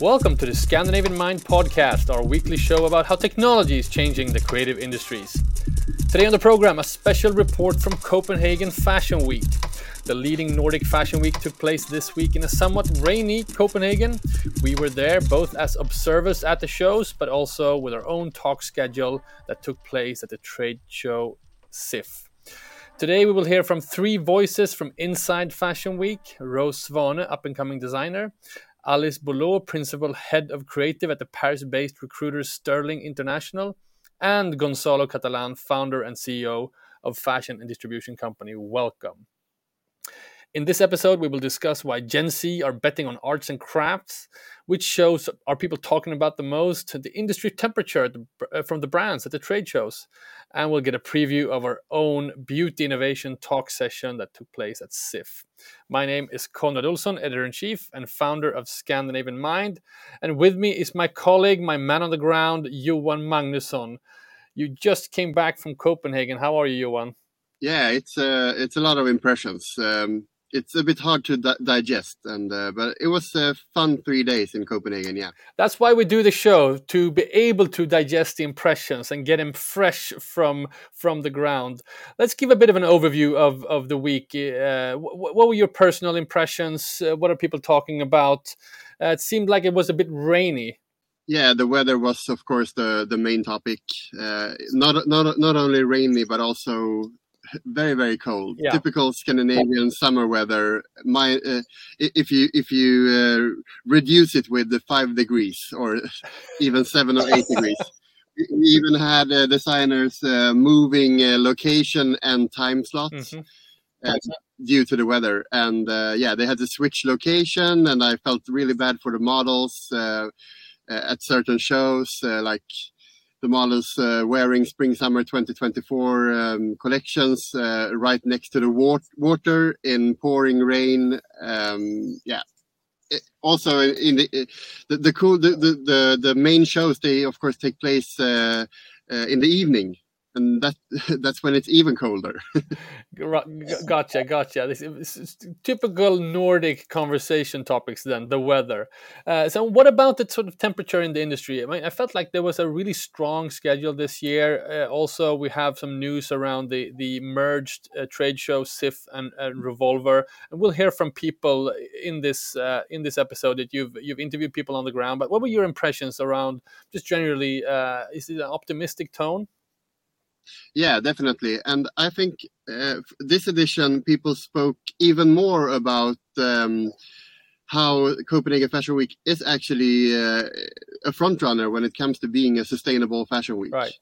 Welcome to the Scandinavian Mind podcast, our weekly show about how technology is changing the creative industries. Today on the program, a special report from Copenhagen Fashion Week. The leading Nordic fashion week took place this week in a somewhat rainy Copenhagen. We were there both as observers at the shows, but also with our own talk schedule that took place at the trade show CIFF. Today we will hear from three voices from inside Fashion Week. Rose Svane, up and coming designer, Alice Bouleau, principal head of creative at the Paris based recruiter Sterling International, and Gonzalo Catalán, founder and CEO of fashion and distribution company. Welcome. In this episode, we will discuss why Gen Z are betting on arts and crafts, which shows are people talking about the most, the industry temperature uh, from the brands at the trade shows, and we'll get a preview of our own beauty innovation talk session that took place at CIFF. My name is Konrad Olsson, editor in chief and founder of Scandinavian Mind, and with me is my colleague, my man on the ground, Johan Magnusson. You just came back from Copenhagen. How are you, Johan? Yeah, it's uh, it's a lot of impressions. Um, it's a bit hard to di- digest and uh, but it was a fun three days in copenhagen yeah. That's why we do the show to be able to digest the impressions and get them fresh from from the ground. Let's give a bit of an overview of of the week. Uh, what, what, were your personal impressions? Uh, what are people talking about? Uh, it seemed like it was a bit rainy. Yeah the weather was of course the the main topic. Uh, not not not only rainy but also very very cold yeah. typical scandinavian summer weather my uh, if you if you uh, reduce it with the five degrees or even seven or eight degrees we even had uh, designers uh, moving uh, location and time slots mm-hmm. Uh, due to the weather and yeah they had to switch location and i felt really bad for the models at certain shows like the models uh, wearing spring summer 2024 um, collections uh, right next to the wa- water in pouring rain um, yeah. It, also in the, the, the cool the, the the main shows they of course take place uh, uh in the evening and that that's when it's even colder. gotcha, gotcha. This is typical Nordic conversation topics. Then the weather. Uh, so, what about the sort of temperature in the industry? I mean, I felt like there was a really strong schedule this year. Uh, also, we have some news around the the merged uh, trade show CIFF and, and, Revolver, and we'll hear from people in this uh, in this episode that you've you've interviewed people on the ground. But what were your impressions around just generally? Uh, is it an optimistic tone? Yeah, definitely. And I think uh, this edition, people spoke even more about um, how Copenhagen Fashion Week is actually uh, a frontrunner when it comes to being a sustainable fashion week. Right.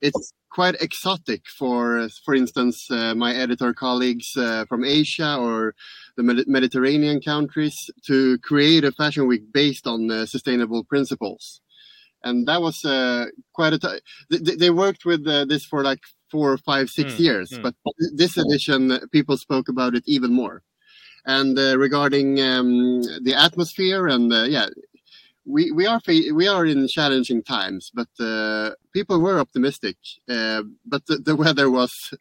It's quite exotic for, for instance, uh, my editor colleagues uh, from Asia or the Med Mediterranean countries to create a fashion week based on uh, sustainable principles and that was uh, quite a time. They, they, worked with uh, this for like four, five, six mm, years, mm. but this edition people spoke about it even more. And uh, regarding um, the atmosphere, and uh, yeah, we we are we are in challenging times, but uh, people were optimistic. Uh, but the, the weather was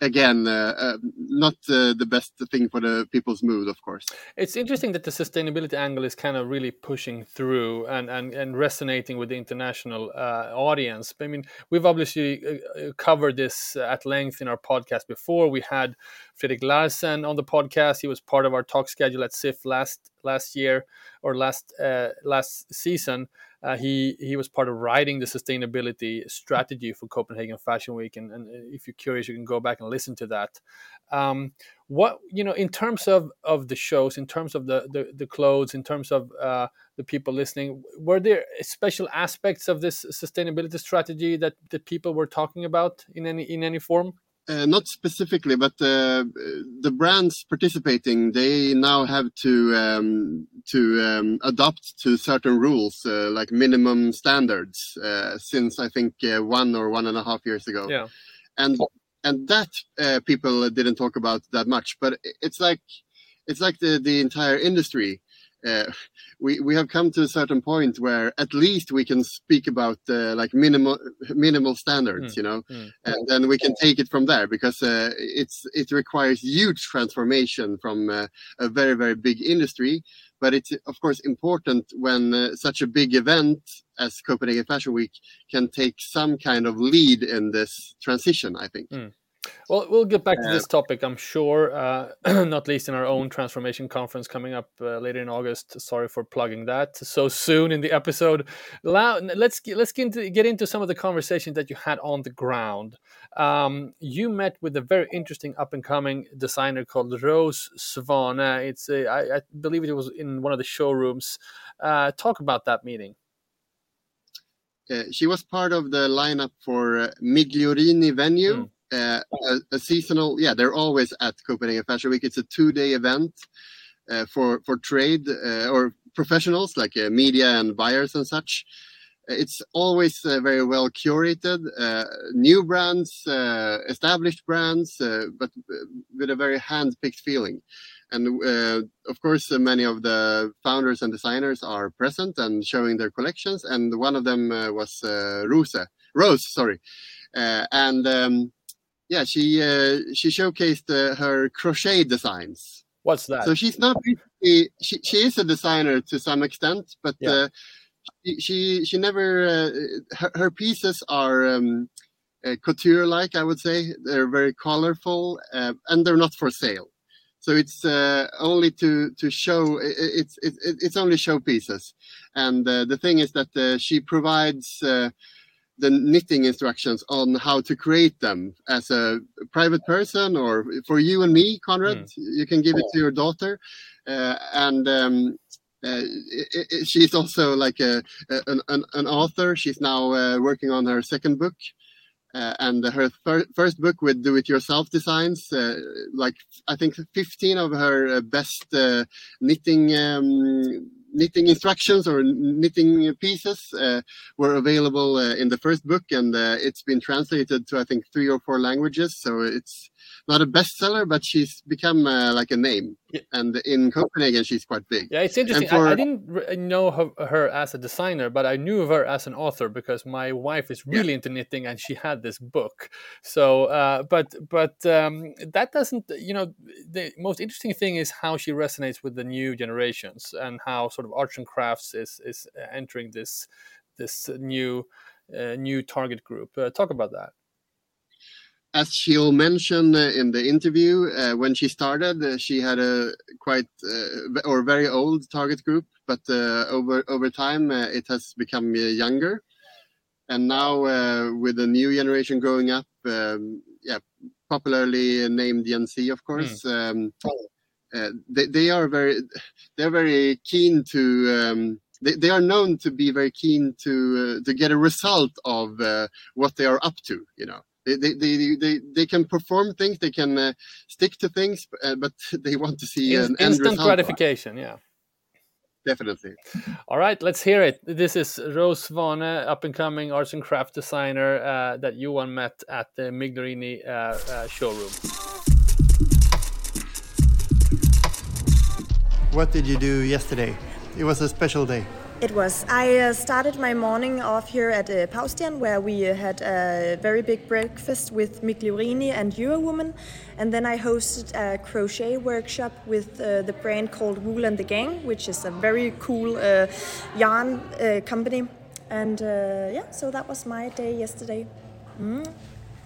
again, uh, uh, not uh, the best thing for the people's mood, of course. It's interesting that the sustainability angle is kind of really pushing through and, and, and resonating with the international uh, audience. I mean, we've obviously covered this at length in our podcast before. We had Fredrik Larsen on the podcast. He was part of our talk schedule at CIFF last last year or last uh, last season. Uh, he he was part of writing the sustainability strategy for Copenhagen Fashion Week, and, and if you're curious, you can go back and listen to that. Um, what you know in terms of of the shows, in terms of the the, the clothes, in terms of uh, the people listening, were there special aspects of this sustainability strategy that that people were talking about in any in any form? Uh, not specifically, but uh, the brands participating, they now have to um, to um, adopt to certain rules, uh, like minimum standards, uh, since I think uh, one or one and a half years ago. Yeah, and and that uh, people didn't talk about that much, but it's like it's like the the entire industry. Uh, we we have come to a certain point where at least we can speak about uh, like minimal minimal standards, mm. you know, mm. and then we can take it from there because uh, it's it requires huge transformation from uh, a very very big industry. But it's of course important when uh, such a big event as Copenhagen Fashion Week can take some kind of lead in this transition. I think. Mm. Well, we'll get back to this topic, I'm sure, uh, not least in our own transformation conference coming up uh, later in August. Sorry for plugging that so soon in the episode. Let's get, let's get into, get into some of the conversations that you had on the ground. Um, you met with a very interesting up and coming designer called Rose Svane. It's a, I, I believe it was in one of the showrooms. Uh, talk about that meeting. Uh, she was part of the lineup for uh, Migliorini venue. Mm uh, a, a, seasonal. Yeah, they're always at Copenhagen Fashion Week. It's a two-day event uh, for for trade uh, or professionals like uh, media and buyers and such. It's always uh, very well curated, uh, new brands, established brands, but with a very hand-picked feeling. And of course, many of the founders and designers are present and showing their collections. And one of them was Rose, Rose, sorry, and um, yeah, she uh, she showcased uh, her crochet designs. What's that? So she's not she she is a designer to some extent, but yeah. uh, she, she, she never uh, her, her, pieces are um, uh, couture like I would say. They're very colorful uh, and they're not for sale. So it's only to to show it's it, it's only show pieces, and the thing is that she provides the knitting instructions on how to create them as a private person or for you and me, Konrad. Mm. You can give it to your daughter. Uh, and um, uh, it, it, she's also like a, an, an, author. She's now uh, working on her second book. Uh, and her fir first book with do-it-yourself designs, uh, like I think 15 of her uh, best knitting um, knitting instructions or knitting pieces uh, were available uh, in the first book, and uh, it's been translated to I think three or four languages. So it's not a bestseller, but she's become uh, like a name. Yeah. And in Copenhagen, she's quite big. Yeah, it's interesting. For... I, I, didn't know her, her, as a designer, but I knew of her as an author because my wife is really yeah. into knitting, and she had this book. So, uh, but but um, that doesn't, you know, the most interesting thing is how she resonates with the new generations and how sort of arts and crafts is is entering this this new uh, new target group. Uh, talk about that as she'll mention uh, in the interview, uh, when she started, uh, she had a quite uh, or very old target group, but uh, over over time uh, it has become younger, and now with the new generation growing up, um, yeah, popularly named Gen Z, of course. Mm. Um, they, they are very they're very keen to um, they, they are known to be very keen to to get a result of what they are up to you know they, they, they, they, they can perform things, they can uh, stick to things, uh, but they want to see an instant gratification. Yeah, definitely. All right, let's hear it. This is Rose Svane, up and coming arts and craft designer uh, that Johan met at the Migliorini uh, uh, showroom. What did you do yesterday? It was a special day. It was. I uh, started my morning off here at uh, Paustian, where we uh, had a very big breakfast with Migliorini and Eurowoman, and then I hosted a crochet workshop with uh, the brand called Wool and the Gang, which is a very cool uh, yarn uh, company. And uh, yeah, so that was my day yesterday. Mm.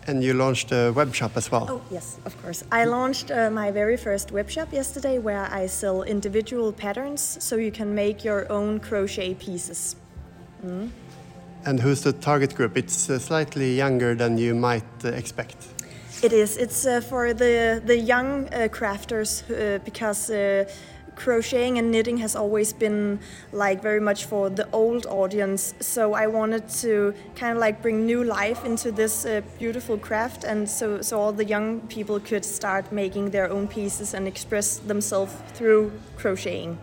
And you launched a web shop as well. Oh, yes, of course. I launched uh, my very first web shop yesterday where I sell individual patterns so you can make your own crochet pieces. Mm. And who's the target group? It's uh, slightly younger than you might uh, expect. It is. It's uh, for the, the young uh, crafters uh, because crocheting and knitting has always been like very much for the old audience. So I wanted to kind of like bring new life into this uh, beautiful craft, and so so all the young people could start making their own pieces and express themselves through crocheting.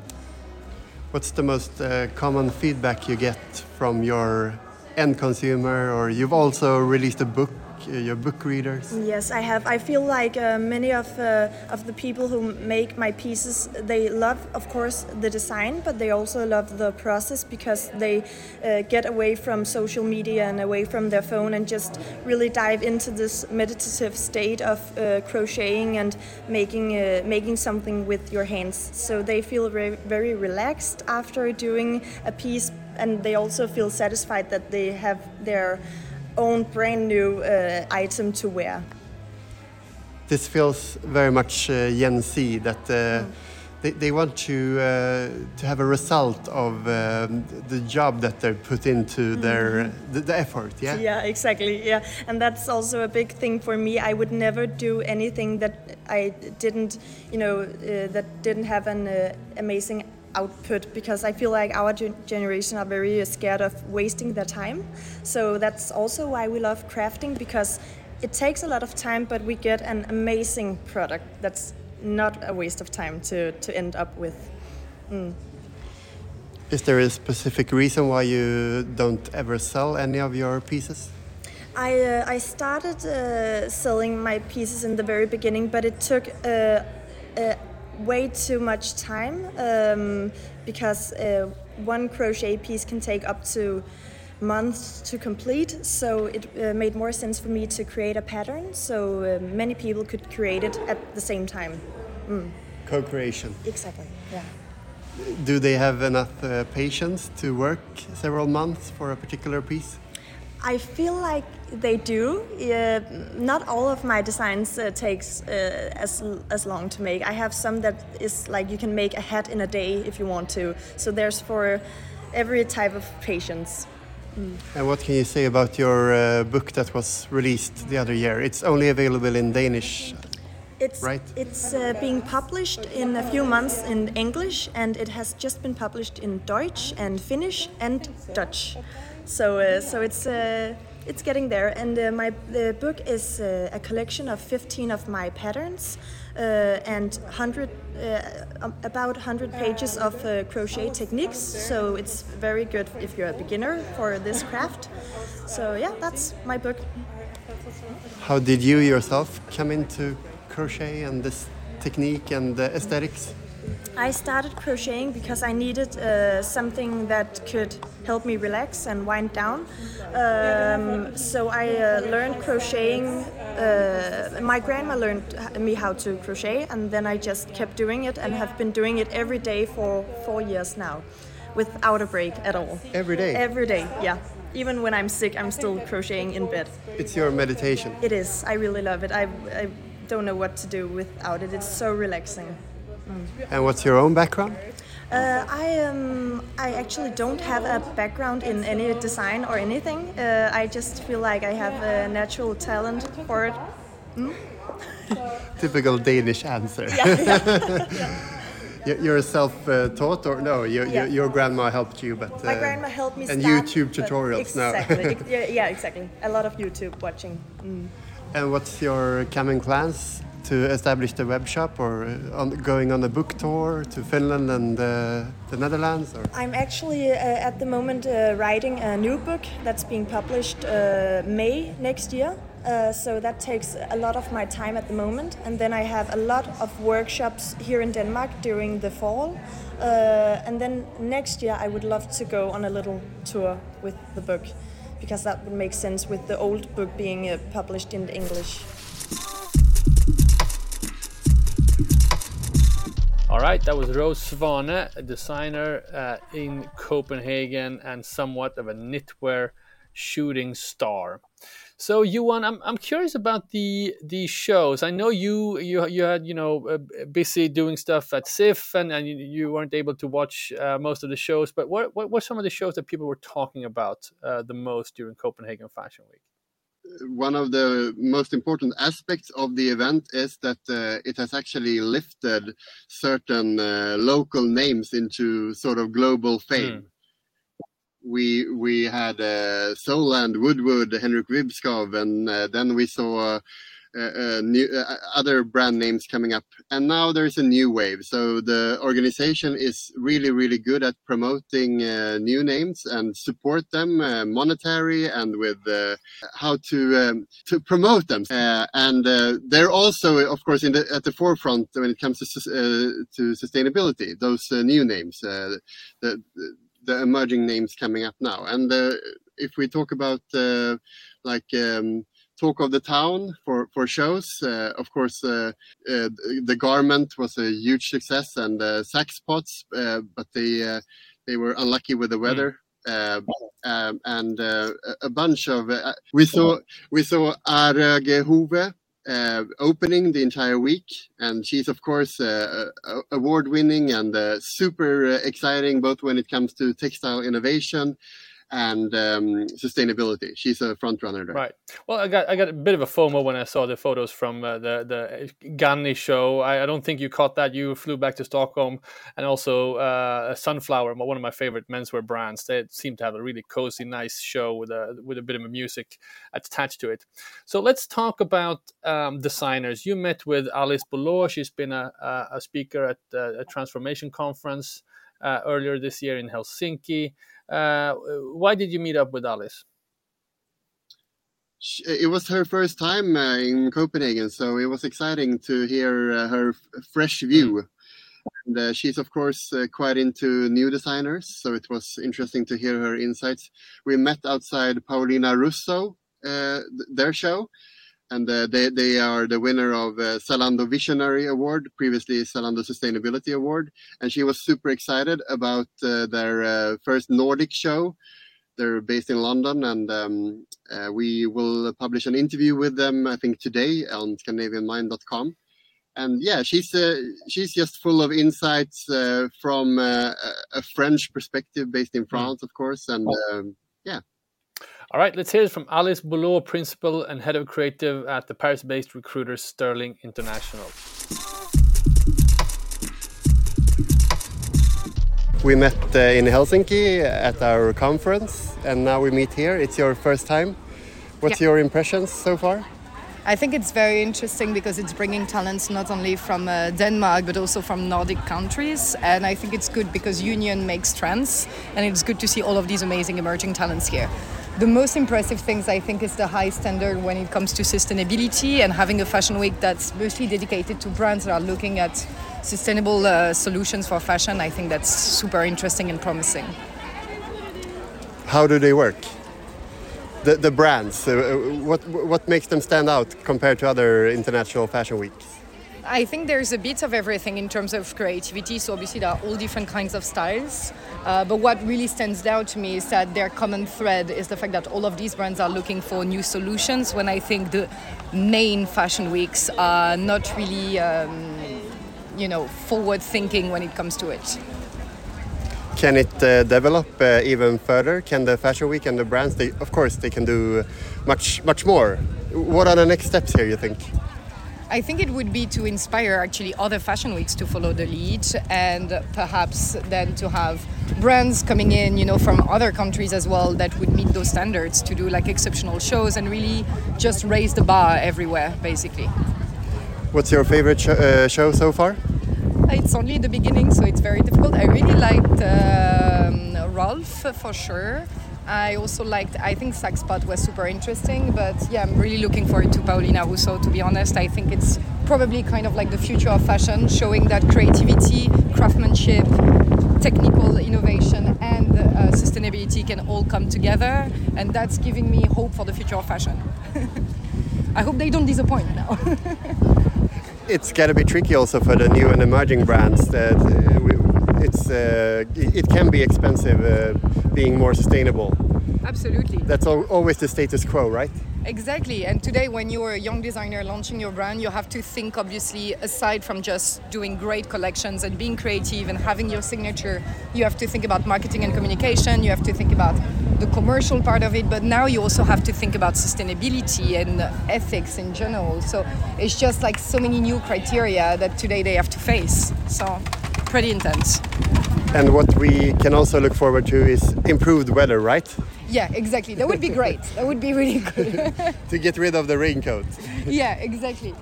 What's the most uh, common feedback you get from your end consumer, or you've also released a book your book readers? Yes, I have. I feel like uh, many of uh, of the people who make my pieces, they love, of course, the design, but they also love the process because they uh, get away from social media and away from their phone and just really dive into this meditative state of uh, crocheting and making uh, making something with your hands. So they feel very relaxed after doing a piece, and they also feel satisfied that they have their own brand new uh, item to wear. This feels very much uh, Gen Z that uh, mm. they, they want to uh, to have a result of um, the job that they put into mm. their the, the, effort. Yeah. Yeah, exactly. Yeah, and that's also a big thing for me. I would never do anything that I didn't, you know, uh, that didn't have an uh, amazing output because I feel like our generation are very scared of wasting their time. So that's also why we love crafting because it takes a lot of time, but we get an amazing product that's not a waste of time to, to end up with. Mm. Is there a specific reason why you don't ever sell any of your pieces? I, uh, I started uh, selling my pieces in the very beginning, but it took uh, uh way too much time um, because uh, one crochet piece can take up to months to complete. So it uh, made more sense for me to create a pattern. So uh, many people could create it at the same time. Mm. co-creation. Exactly yeah. Do they have enough uh, patience to work several months for a particular piece I feel like they do. Uh, not all of my designs uh, takes uh, as as long to make. I have some that is like you can make a hat in a day if you want to. So there's for every type of patience. Mm. And what can you say about your uh, book that was released the other year? It's only available in Danish. It's, right. It's uh, being published in a few months in English, and it has just been published in Deutsch and Finnish and Dutch. So uh, so it's uh, it's getting there. And uh, my the book is uh, a collection of 15 of my patterns uh, and 100 uh, um, about 100 pages of crochet techniques. So it's very good if you're a beginner for this craft. So yeah, that's my book. How did you yourself come into crochet and this technique and the aesthetics? I started crocheting because I needed uh, something that could help me relax and wind down. Um, so I uh, learned crocheting. Uh, my grandma learned me how to crochet, and then I just kept doing it and have been doing it every day for four years now, without a break at all. Every day? Every day, yeah. Even when I'm sick, I'm still crocheting in bed. It's your meditation? It is. I really love it. I, I don't know what to do without it. It's so relaxing. And what's your own background? Uh, I um, I actually don't have a background in any design or anything. Uh, I just feel like I have a natural talent for it. Mm? Typical Danish answer. Yeah. yeah. You're self-taught, or no? You, yeah. you, your grandma helped you, but uh, my grandma helped me. And start, YouTube tutorials exactly. now. yeah, yeah, exactly. A lot of YouTube watching. Mm. And what's your coming plans to establish the web shop or uh, on, going on a book tour to Finland and uh, the Netherlands? Or? I'm actually uh, at the moment uh, writing a new book that's being published uh, May next year. Uh, so that takes a lot of my time at the moment, and then I have a lot of workshops here in Denmark during the fall. and then next year, I would love to go on a little tour with the book, because that would make sense with the old book being published in English. Right, that was Rose Svane, a designer uh, in Copenhagen and somewhat of a knitwear shooting star. So, Johan, I'm I'm curious about the the shows. I know you you you had you know uh, busy doing stuff at CIFF, and, and you, you weren't able to watch uh, most of the shows. But what what were some of the shows that people were talking about uh, the most during Copenhagen Fashion Week? One of the most important aspects of the event is that uh, it has actually lifted certain uh, local names into sort of global fame. Mm. We we had uh, Soulland, Woodwood, Henrik Vibskov, and uh, then we saw uh, new uh, other brand names coming up. And now there's a new wave. So the organization is really really good at promoting uh, new names and support them uh, monetary and with uh, how to um, to promote them. Uh, and they're also of course in the, at the forefront when it comes to to sustainability those new names the the emerging names coming up now. And if we talk about like um, talk of the town for for shows. Uh, of course, uh, uh, the garment was a huge success, and uh, Saks Potts, uh, but they uh, they were unlucky with the weather. Mm. Um, and a bunch of we saw we saw A. Roege Hove uh, opening the entire week, and she's of course uh, award winning and uh, super exciting both when it comes to textile innovation and um, sustainability. She's a front runner there. Right. Well, I got I got a bit of a FOMO when I saw the photos from uh, the the Ganni show. I, I, don't think you caught that. You flew back to Stockholm, and also uh, Sunflower, one of my favorite menswear brands. They seem to have a really cozy, nice show with a with a bit of music attached to it. So let's talk about um, designers. You met with Alice Bouleau. She's been a, a speaker at uh, a transformation conference uh, earlier this year in Helsinki. Uh, why did you meet up with Alice? It was her first time uh, in Copenhagen, so it was exciting to hear uh, her fresh view. Mm. And, uh, she's of course uh, quite into new designers, so it was interesting to hear her insights. We met outside Paolina Russo, uh, their show, and uh, they they are the winner of uh, Zalando Visionary Award, previously Zalando Sustainability Award, and she was super excited about uh, their uh, first Nordic show. They're based in London, and um, uh, we will publish an interview with them, I think, today on ScandinavianMind.com. And yeah, she's uh, she's just full of insights from a French perspective, based in mm. France, of course, and um, yeah. All right, let's hear it from Alice Bouleau, Principal and Head of Creative at the Paris based recruiter Sterling International. We met uh, in Helsinki at our conference, and now we meet here. It's your first time. What's yeah. your impressions so far? I think it's very interesting because it's bringing talents not only from uh, Denmark but also from Nordic countries. And I think it's good because union makes trends, and it's good to see all of these amazing emerging talents here. The most impressive things I think is the high standard when it comes to sustainability and having a fashion week that's mostly dedicated to brands that are looking at sustainable uh, solutions for fashion. I think that's super interesting and promising. How do they work? The, the brands, uh, what, what makes them stand out compared to other international fashion weeks? I think there's a bit of everything in terms of creativity. So obviously there are all different kinds of styles. Uh, but what really stands out to me is that their common thread is the fact that all of these brands are looking for new solutions. When I think the main fashion weeks are not really, um, you know, forward thinking when it comes to it. Can it uh, develop uh, even further? Can the fashion week and the brands, they, of course, they can do much, much more. What are the next steps here? You think? I think it would be to inspire actually other fashion weeks to follow the lead and perhaps then to have brands coming in, you know, from other countries as well that would meet those standards to do like exceptional shows and really just raise the bar everywhere, basically. What's your favorite sh- uh, show so far? It's only the beginning, so it's very difficult. I really liked um, Rolf for sure. I also liked, I think Saks Potts was super interesting, but yeah, I'm really looking forward to Paolina Russo, to be honest. I think it's probably kind of like the future of fashion, showing that creativity, craftsmanship, technical innovation, and uh, sustainability can all come together, and that's giving me hope for the future of fashion. I hope they don't disappoint now. it's got to be tricky also for the new and emerging brands that uh, it's uh, it can be expensive uh, being more sustainable. Absolutely. That's al always the status quo, right? Exactly. And today, when you're a young designer launching your brand, you have to think, obviously, aside from just doing great collections and being creative and having your signature, you have to think about marketing and communication, you have to think about the commercial part of it, but now you also have to think about sustainability and ethics in general. So it's just like so many new criteria that today they have to face. So pretty intense. And what we can also look forward to is improved weather, right? Yeah, exactly. That would be great. that would be really good. to get rid of the raincoat. yeah, exactly.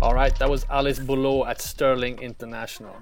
All right, that was Alice Bouleau at Sterling International.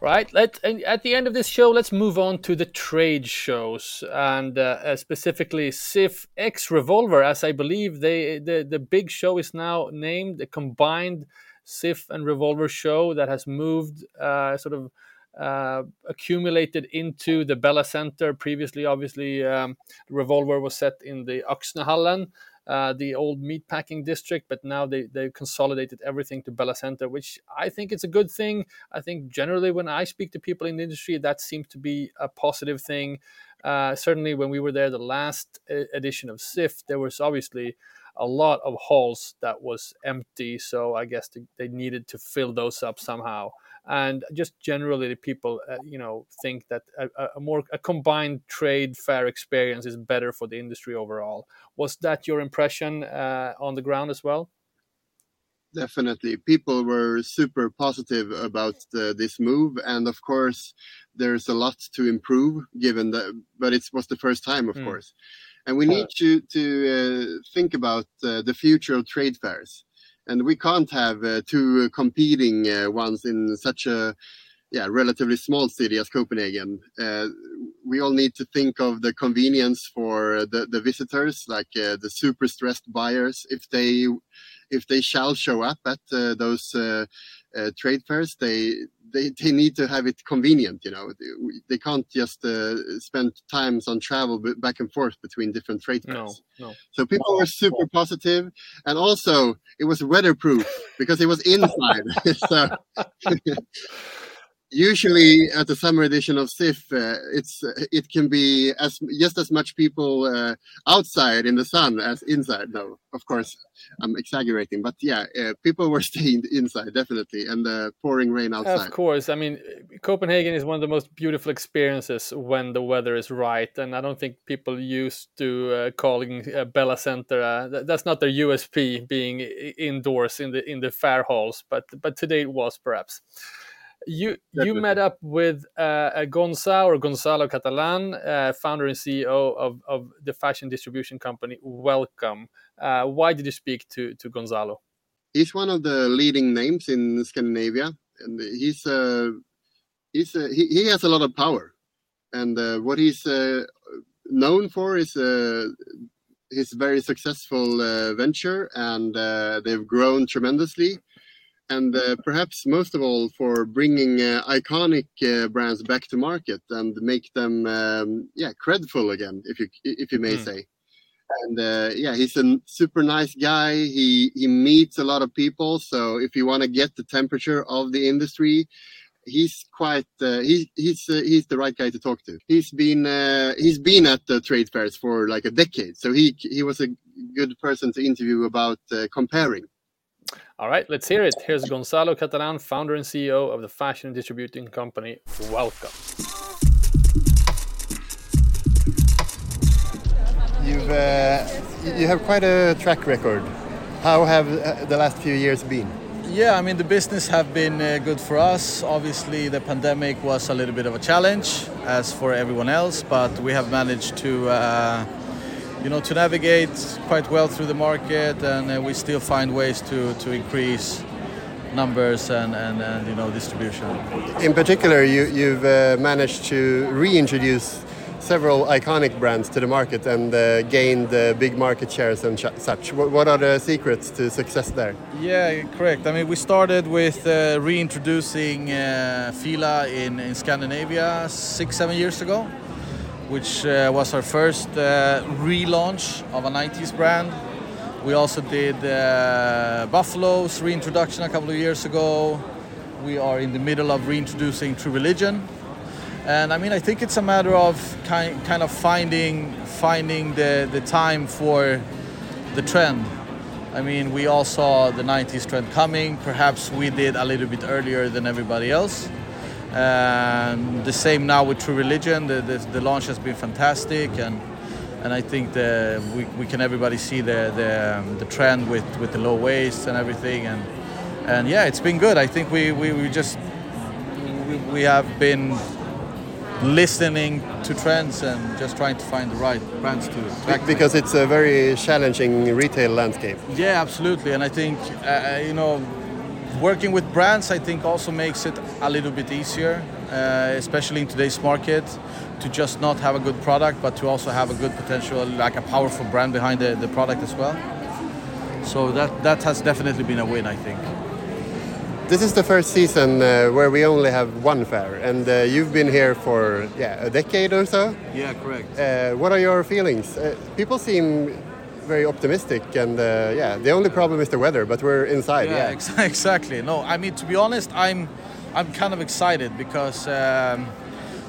Right, let at the end of this show, let's move on to the trade shows. And uh, uh, specifically CIFF X Revolver, as I believe they the the big show is now named the combined CIFF and Revolver show that has moved uh, sort of uh, accumulated into the Bella Center. Previously, obviously, um, Revolver was set in the Øksnehallen, uh, the old meatpacking district, but now they they consolidated everything to Bella Center, which I think it's a good thing. I think generally when I speak to people in the industry, that seems to be a positive thing. Uh, certainly, when we were there, the last uh, edition of CIFF, there was obviously a lot of halls that was empty, so I guess they needed to fill those up somehow and just generally people uh, you know think that a, a, more a combined trade fair experience is better for the industry overall. Was that your impression uh, on the ground as well? Definitely. People were super positive about the, this move. And of course there's a lot to improve given that but it was the first time of mm. course. And we need to to uh, think about uh, the future of trade fairs and we can't have uh, two competing uh, ones in such a yeah relatively small city as Copenhagen. Uh, we all need to think of the convenience for the, the visitors, like uh, the super stressed buyers, if they if they shall show up at uh, those uh, trade fairs, they they, they need to have it convenient you know. They can't just uh, spend times on travel back and forth between different trade fairs. no, no. so people were super positive and also it was weatherproof because it was inside. So usually at the summer edition of CIFF, uh, it's uh, it can be as just as much people uh, outside in the sun as inside. No, of course, I'm exaggerating, but yeah, uh, people were staying inside definitely, and the pouring rain outside. Of course, I mean Copenhagen is one of the most beautiful experiences when the weather is right, and I don't think people used to uh, calling uh, Bella Center. that's not their USP, being indoors in the in the fair halls, but but today it was perhaps you you met up with uh, Gonza or Gonzalo Catalán, uh, founder and CEO of, of the fashion distribution company Welcome. Uh, why did you speak to to Gonzalo? He's one of the leading names in Scandinavia, and he's uh, he's uh, he, he has a lot of power, and uh, what he's uh, known for is uh, his very successful uh, venture, and uh, they've grown tremendously and uh, perhaps most of all for bringing uh, iconic uh, brands back to market and make them um, yeah credful again if you if you may mm. say. And uh, yeah he's a super nice guy. He he meets a lot of people. So if you want to get the temperature of the industry he's quite uh, he, he's uh, he's the right guy to talk to. He's been he's been at the trade fairs for like a decade. So he he was a good person to interview about comparing all right, let's hear it. Here's Gonzalo Catalán, founder and CEO of the fashion distributing company. Welcome. You've uh, you have quite a track record. How have uh, the last few years been? Yeah, I mean the business have been uh, good for us. Obviously, the pandemic was a little bit of a challenge, as for everyone else, but we have managed to uh, you know, to navigate quite well through the market, and uh, we still find ways to, to increase numbers and, and, and you know distribution. In particular, you, you've uh, managed to reintroduce several iconic brands to the market and uh, gained uh, big market shares and such. What, what, are the secrets to success there? Yeah, correct. I mean, we started with uh, reintroducing uh, Fila in, in Scandinavia six, seven years ago which uh, was our first uh, relaunch of a 90s brand. We also did uh, Buffalo's reintroduction a couple of years ago. We are in the middle of reintroducing True Religion. And I mean, I think it's a matter of kind, kind of finding, finding the, the time for the trend. I mean, we all saw the 90s trend coming. Perhaps we did a little bit earlier than everybody else. Um, the same now with True Religion. The, the, the, launch has been fantastic, and and I think the, we, we can everybody see the the, um, the trend with, with the low waist and everything, and and yeah, it's been good. I think we, we, we just we, we have been listening to trends and just trying to find the right brands to, to because it's a very challenging retail landscape yeah absolutely and i think uh, you know working with brands i think also makes it a little bit easier uh, especially in today's market to just not have a good product but to also have a good potential like a powerful brand behind the, the product as well so that that has definitely been a win i think this is the first season uh, where we only have one fair, and uh, you've been here for yeah a decade or so. Yeah, correct. Uh, what are your feelings? Uh, people seem very optimistic, and uh, yeah, the only problem is the weather, but we're inside. Yeah, yeah. Ex exactly. No, I mean to be honest, I'm I'm kind of excited because. Um,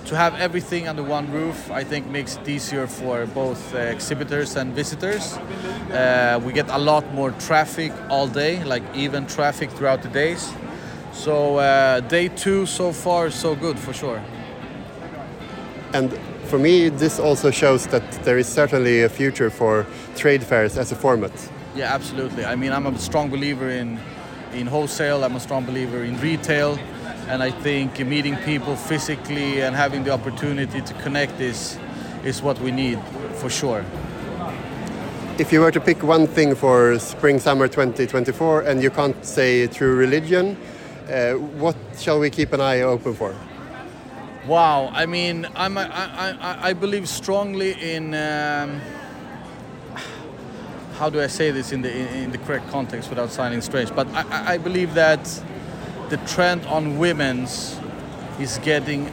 to have everything under one roof, I think makes it easier for both uh, exhibitors and visitors. Uh, we get a lot more traffic all day, like even traffic throughout the days. So uh, day two so far so good for sure. And for me, this also shows that there is certainly a future for trade fairs as a format. Yeah, absolutely. I mean, I'm a strong believer in in wholesale. I'm a strong believer in retail, and I think meeting people physically and having the opportunity to connect is is what we need for sure. If you were to pick one thing for spring summer 2024 and you can't say True Religion, uh, what shall we keep an eye open for? Wow, I mean, I'm, I, I, I believe strongly in. Um, how do I say this in the in the correct context without sounding strange? But I, I believe that the trend on women's is getting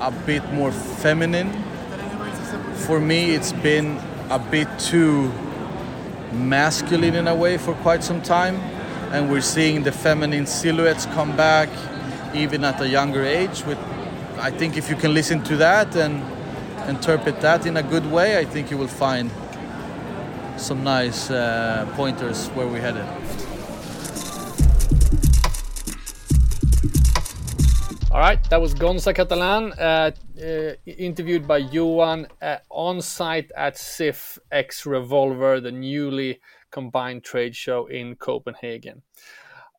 a bit more feminine. For me, it's been a bit too masculine in a way for quite some time and we're seeing the feminine silhouettes come back even at a younger age with I think if you can listen to that and interpret that in a good way I think you will find some nice uh, pointers where we're headed. All right, that was Gonza Catalán, uh, uh, interviewed by Johan uh, on site at CIFF X Revolver, the newly combined trade show in Copenhagen.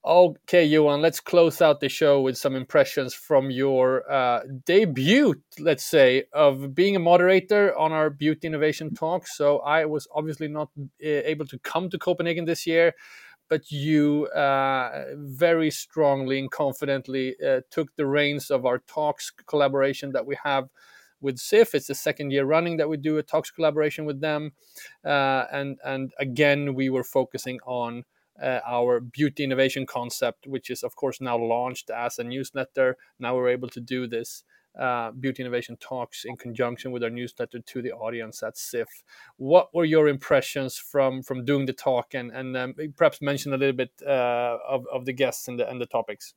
Okay, Johan, let's close out the show with some impressions from your uh, debut, let's say, of being a moderator on our beauty innovation talk. So I was obviously not uh, able to come to Copenhagen this year, but you uh, very strongly and confidently uh, took the reins of our talks collaboration that we have with CIFF. It's the second year running that we do a talks collaboration with them, uh, and and again we were focusing on uh, our beauty innovation concept, which is of course now launched as a newsletter. Now we're able to do this. Uh, beauty innovation talks in conjunction with our newsletter to the audience at CIFF. What were your impressions from from doing the talk, and and um, perhaps mention a little bit uh, of of the guests and the and the topics?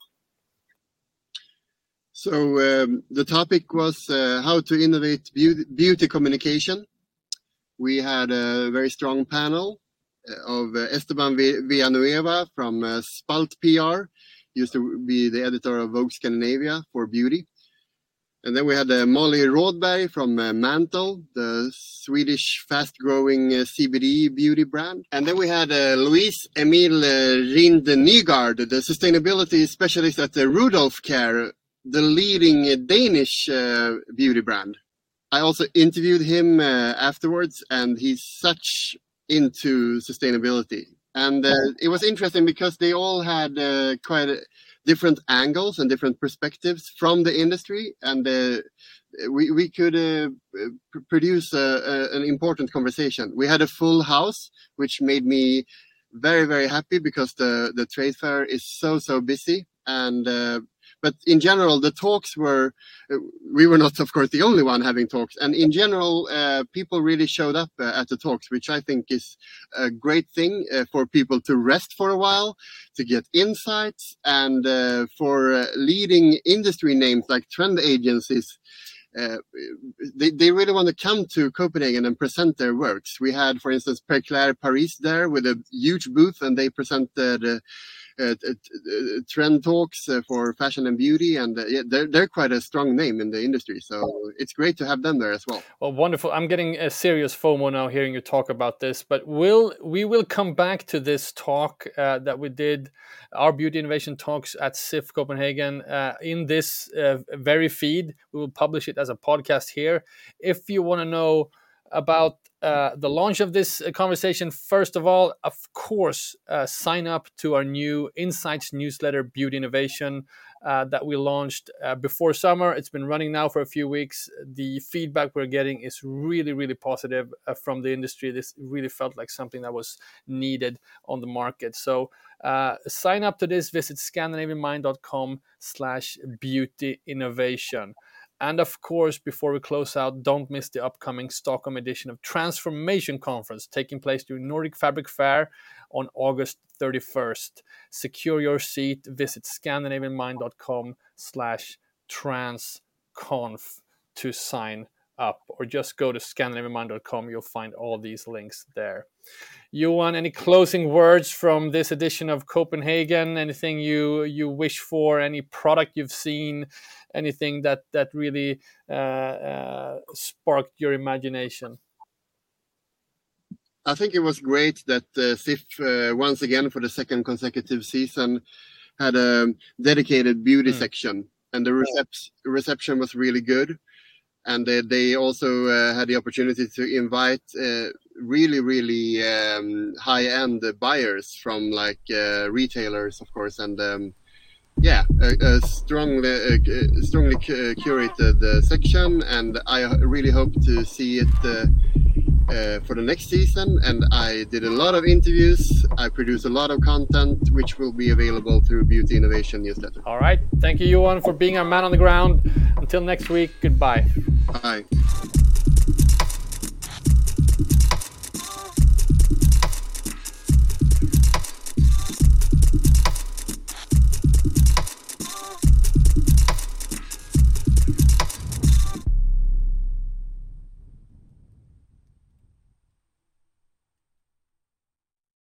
So um, the topic was uh, how to innovate beauty, beauty, communication. We had a very strong panel of uh, Esteban Villanueva from uh, Spalt PR, used to be the editor of Vogue Scandinavia for beauty. And then we had uh, Molly Rådberg from Mantle, the Swedish fast-growing CBD beauty brand. And then we had Louise Emil Rind Nygaard, the sustainability specialist at the Rudolph Care, the leading Danish beauty brand. I also interviewed him uh, afterwards, and he's such into sustainability. And uh, it was interesting because they all had uh, quite a, different angles and different perspectives from the industry, and uh, we we could uh, produce a, a, an important conversation. We had a full house, which made me very very happy because the the trade fair is so so busy and but in general, the talks were, we were not, of course, the only one having talks. And in general, uh, people really showed up uh, at the talks, which I think is a great thing uh, for people to rest for a while, to get insights, and uh, for uh, leading industry names like trend agencies. Uh, they, they really want to come to Copenhagen and present their works. We had, for instance, Peclers Paris there with a huge booth, and they presented uh, trend talks for fashion and beauty, and yeah, they're they're quite a strong name in the industry. So it's great to have them there as well. Well, wonderful. I'm getting a serious FOMO now hearing you talk about this, but we'll we will come back to this talk uh, that we did, our beauty innovation talks at CIFF Copenhagen. Uh, in this uh, very feed, we will publish it as a podcast here. If you want to know about uh, the launch of this uh, conversation, first of all, of course, uh, sign up to our new Insights newsletter, Beauty Innovation, uh, that we launched uh, before summer. It's been running now for a few weeks. The feedback we're getting is really, really positive from the industry. This really felt like something that was needed on the market. So sign up to this. Visit scandinavianmind.com slash beauty innovation. And of course, before we close out, don't miss the upcoming Stockholm edition of Transformation Conference taking place during Nordic Fabric Fair on August 31st. Secure your seat. Visit scandinavianmind.com slash transconf to sign up or just go to scandinavianmind.com. You'll find all these links there. Johan, any closing words from this edition of Copenhagen? Anything you you wish for? Any product you've seen? Anything that that really uh, uh, sparked your imagination? I think it was great that uh, CIFF uh, once again for the second consecutive season had a dedicated beauty mm. section, and the recep- reception was really good and uh, they also uh, had the opportunity to invite uh, really really um, high end buyers from like retailers of course and um, yeah a, a strongly uh, strongly curated section. And i really hope to see it uh, for the next season and I did a lot of interviews. I produced a lot of content which will be available through Beauty Innovation newsletter. All right. Thank you, Johan, for being our man on the ground. Until next week, goodbye. Bye.